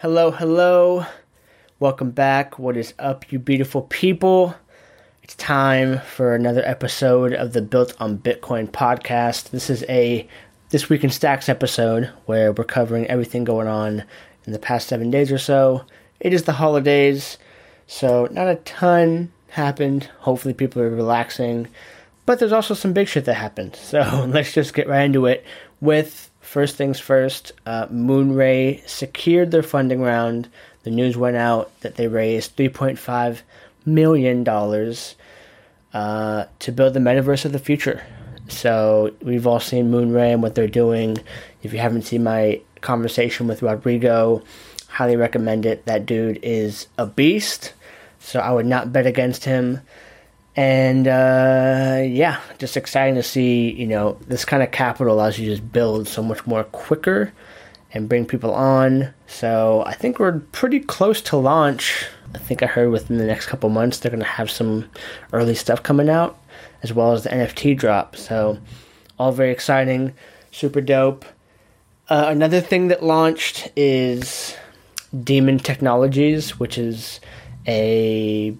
Hello, hello. Welcome back. What is up, you beautiful people? It's time for another episode of the Built on Bitcoin podcast. This is a This Week in Stacks episode where we're covering everything going on in the past seven days or so. It is the holidays, so not a ton happened. Hopefully, people are relaxing. But there's also some big shit that happened. So let's just get right into it with first things first. Uh, Moonray secured their funding round. The news went out that they raised $3.5 million uh, to build the metaverse of the future. So we've all seen Moonray and what they're doing. If you haven't seen my conversation with Rodrigo, highly recommend it. That dude is a beast. So I would not bet against him and uh, yeah, just exciting to see. You know, this kind of capital allows you to just build so much more quicker and bring people on. So I think we're pretty close to launch. I think I heard within the next couple months they're going to have some early stuff coming out, as well as the NFT drop. So all very exciting, super dope. Uh, another thing that launched is Daemon Technologies, which is a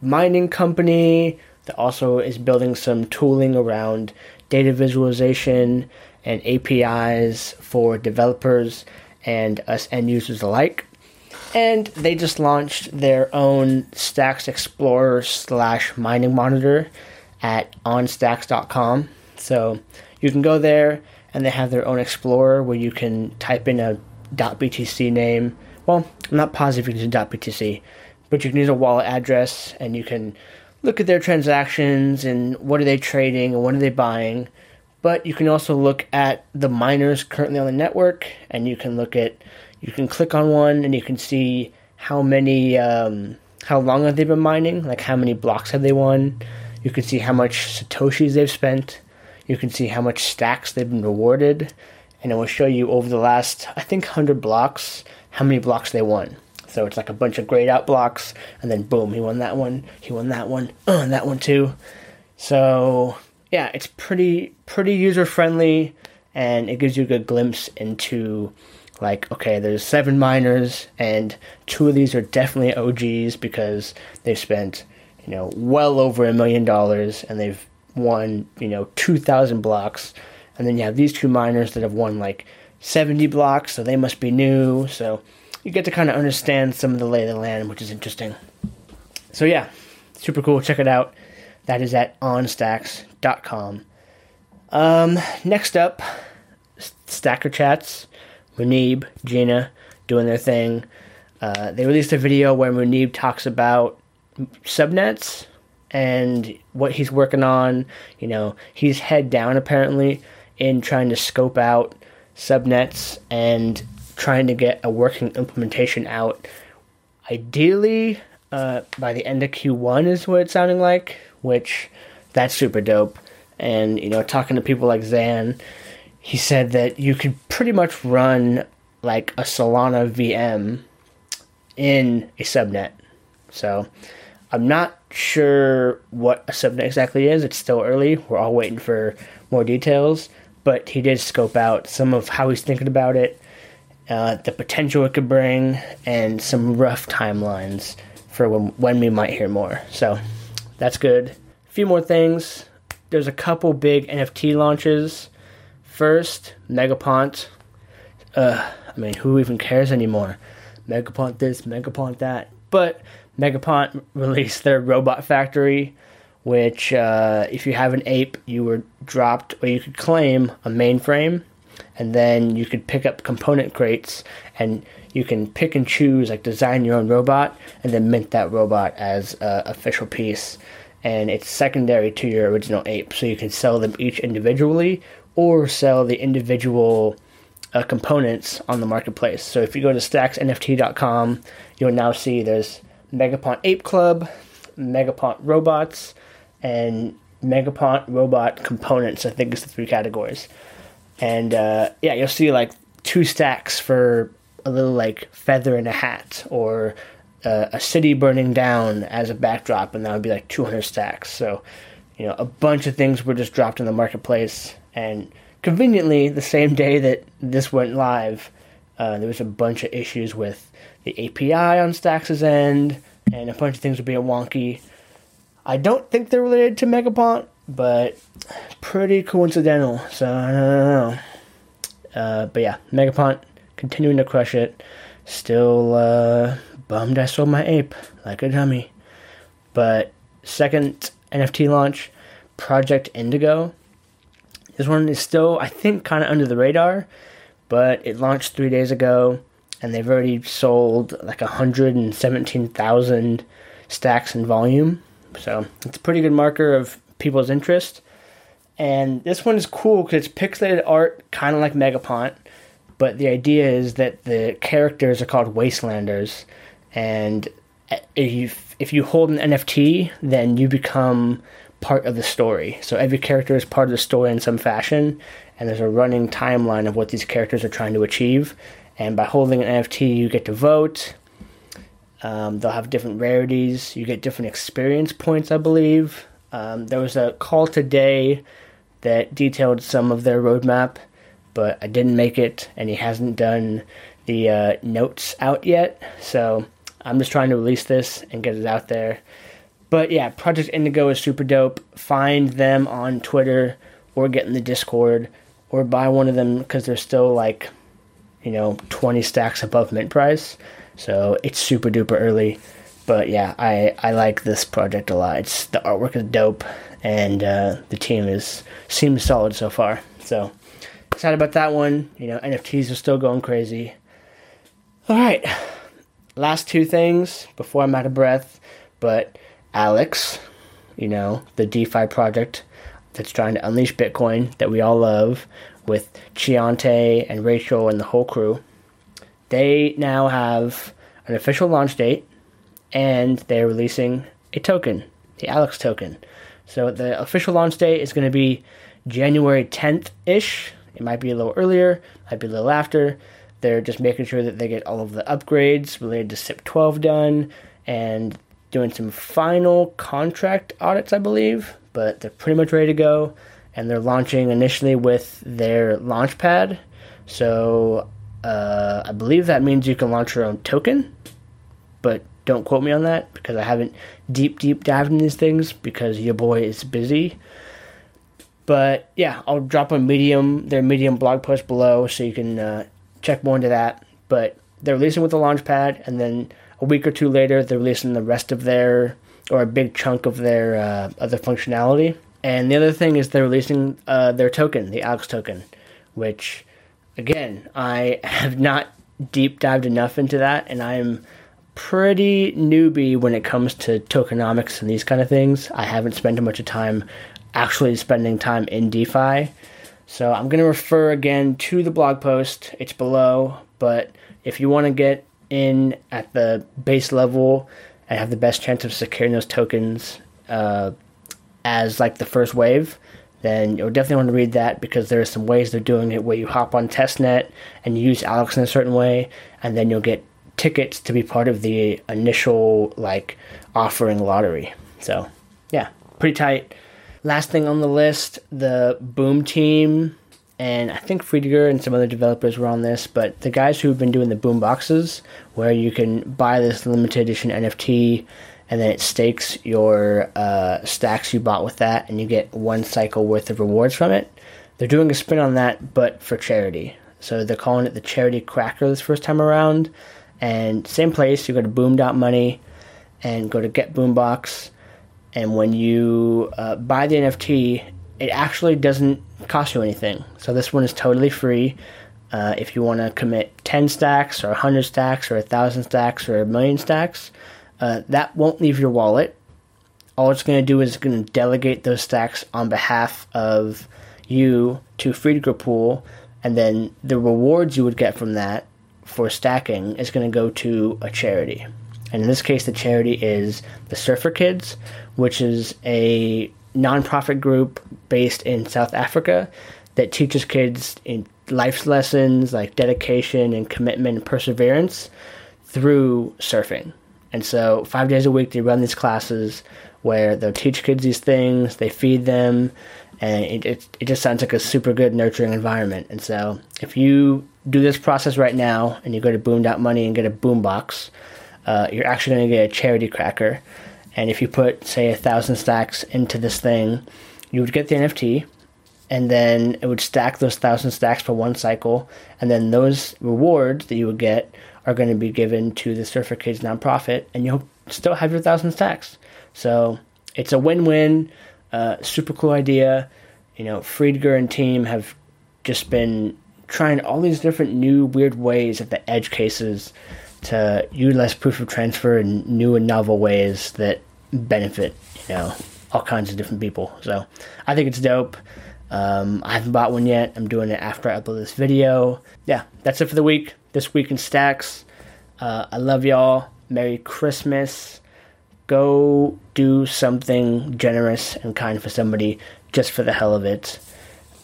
mining company that also is building some tooling around data visualization and APIs for developers and us end users alike. And they just launched their own Stacks Explorer slash mining monitor at onstacks.com. So you can go there and they have their own Explorer where you can type in a .btc name. Well, I'm not positive you can use .btc, but you can use a wallet address and you can look at their transactions and what are they trading and what are they buying. But you can also look at the miners currently on the network and you can look at, you can click on one and you can see how many, um, how long have they been mining, like how many blocks have they won. You can see how much Satoshis they've spent. You can see how much stacks they've been rewarded. And it will show you over the last, I think, 100 blocks, how many blocks they won. So it's like a bunch of grayed out blocks, and then boom, he won that one, he won that one, uh, and that one too. So yeah, it's pretty pretty user friendly, and it gives you a good glimpse into like okay, there's seven miners, and two of these are definitely OGs because they've spent you know well over a million dollars, and they've won you know two thousand blocks, and then you have these two miners that have won like 70 blocks, so they must be new. So you get to kind of understand some of the lay of the land, which is interesting. So yeah, super cool. Check it out. That is at onstacks.com. Um, next up, Stacker Chats. Muneeb, Gina, doing their thing. Uh, they released a video where Muneeb talks about subnets and what he's working on. You know, he's head down apparently in trying to scope out subnets and trying to get a working implementation out. Ideally, uh, by the end of Q1 is what it's sounding like, which that's super dope. And you know, talking to people like Xan, he said that you could pretty much run like a Solana VM in a subnet. So I'm not sure what a subnet exactly is. It's still early. We're all waiting for more details. But he did scope out some of how he's thinking about it uh, the potential it could bring, and some rough timelines for when, when we might hear more. So that's good. A few more things. There's a couple big NFT launches. First, Megapont. Uh, I mean, who even cares anymore? Megapont this, Megapont that. But Megapont released their Robot Factory, which, uh, if you have an ape, you were dropped, or you could claim a mainframe and then you could pick up component crates and you can pick and choose like design your own robot and then mint that robot as a official piece. And it's secondary to your original ape so you can sell them each individually or sell the individual uh, components on the marketplace. So if you go to stacksnft.com you'll now see there's megapont ape club megapont robots and megapont robot components i think is the three categories and uh, yeah, you'll see like two stacks for a little like feather in a hat or uh, a city burning down as a backdrop, and that would be like 200 stacks. So, you know, a bunch of things were just dropped in the marketplace, and conveniently, the same day that this went live, Uh, there was a bunch of issues with the API on Stacks' end, and a bunch of things were being wonky. I don't think they're related to Megapont, but pretty coincidental. So I don't know. Uh, but yeah, Megapont continuing to crush it. Still uh, bummed I sold my ape like a dummy. But second NFT launch, Project Indigo. This one is still, I think, kind of under the radar, but it launched three days ago, and they've already sold like 117,000 stacks in volume. So it's a pretty good marker of people's interest. And this one is cool because it's pixelated art, kind of like Megapont, but the idea is that the characters are called Wastelanders, and if if you hold an NFT, then you become part of the story. So every character is part of the story in some fashion, and there's a running timeline of what these characters are trying to achieve. And by holding an NFT, you get to vote. Um, they'll have different rarities. You get different experience points, I believe. Um, there was a call today that detailed some of their roadmap, but I didn't make it, and he hasn't done the uh, notes out yet. So I'm just trying to release this and get it out there. But yeah, Project Indigo is super dope. Find them on Twitter or get in the Discord or buy one of them because they're still like, you know, 20 stacks above mint price. So it's super duper early. But yeah, I, I like this project a lot. It's, the artwork is dope and uh, the team is seems solid so far. So excited about that one. You know, NFTs are still going crazy. All right, last two things before I'm out of breath. But Alex, you know, the DeFi project that's trying to unleash Bitcoin that we all love with Chiente and Rachel and the whole crew. They now have an official launch date and they're releasing a token, the Alex token. So the official launch date is going to be January 10th ish. It might be a little earlier, might be a little after. They're just making sure that they get all of the upgrades related to SIP 12 done and doing some final contract audits, I believe. But they're pretty much ready to go. And they're launching initially with their launchpad. So uh, I believe that means you can launch your own token. But don't quote me on that because I haven't deep, deep dived in these things because your boy is busy. But yeah, I'll drop a medium, their medium blog post below so you can uh, check more into that. But they're releasing with the launchpad, and then a week or two later, they're releasing the rest of their or a big chunk of their uh, other functionality. And the other thing is they're releasing uh, their token, the Alex token, which again I have not deep dived enough into that, and I'm pretty newbie when it comes to tokenomics and these kind of things. I haven't spent a much of time actually spending time in DeFi. So I'm going to refer again to the blog post. It's below, but if you want to get in at the base level and have the best chance of securing those tokens uh, as like the first wave, then you'll definitely want to read that because there are some ways they're doing it where you hop on testnet and you use Alex in a certain way, and then you'll get tickets to be part of the initial like offering lottery. So yeah, pretty tight. Last thing on the list, the Boom team, and I think Friedger and some other developers were on this, but the guys who've been doing the boom boxes, where you can buy this limited edition NFT and then it stakes your uh, stacks you bought with that, and you get one cycle worth of rewards from it. They're doing a spin on that, but for charity. So they're calling it the Charity Cracker this first time around. And same place, you go to boom.money and go to get boombox and when you uh, buy the NFT, it actually doesn't cost you anything. So this one is totally free. Uh, if you want to commit 10 stacks or 100 stacks or 1,000 stacks or a million stacks, uh, that won't leave your wallet. All it's going to do is going to delegate those stacks on behalf of you to Friedger Pool, and then the rewards you would get from that for stacking is going to go to a charity. And in this case, the charity is the Surfer Kids, which is a nonprofit group based in South Africa that teaches kids in life's lessons like dedication and commitment and perseverance through surfing. And so, five days a week, they run these classes where they'll teach kids these things, they feed them, and it, it, it just sounds like a super good nurturing environment. And so if you do this process right now and you go to boom.money and get a boombox, uh, you're actually going to get a charity cracker. And if you put, say, a thousand stacks into this thing, you would get the NFT, and then it would stack those thousand stacks for one cycle, and then those rewards that you would get are going to be given to the Surfer Kids nonprofit, and you'll still have your thousand stacks. So it's a win-win. Uh, super cool idea. You know, Friedger and team have just been trying all these different new weird ways at the edge cases to utilize proof of transfer in new and novel ways that benefit, you know, all kinds of different people. So I think it's dope. Um, I haven't bought one yet. I'm doing it after I upload this video. Yeah, that's it for the week. This week in stacks. Uh, I love y'all. Merry Christmas go do something generous and kind for somebody just for the hell of it.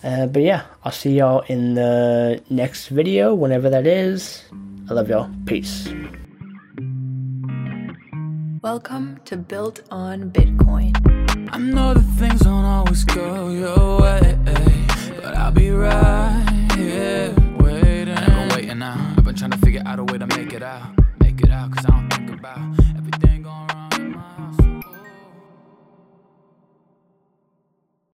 Uh, but yeah, I'll see y'all in the next video, whenever that is. I love y'all. Peace. Welcome to Built on Bitcoin. I know that things don't always go your way, but I'll be right here waiting. I've been waiting now. I've been trying to figure out a way to make it out. Make it out, cause I don't think about everything.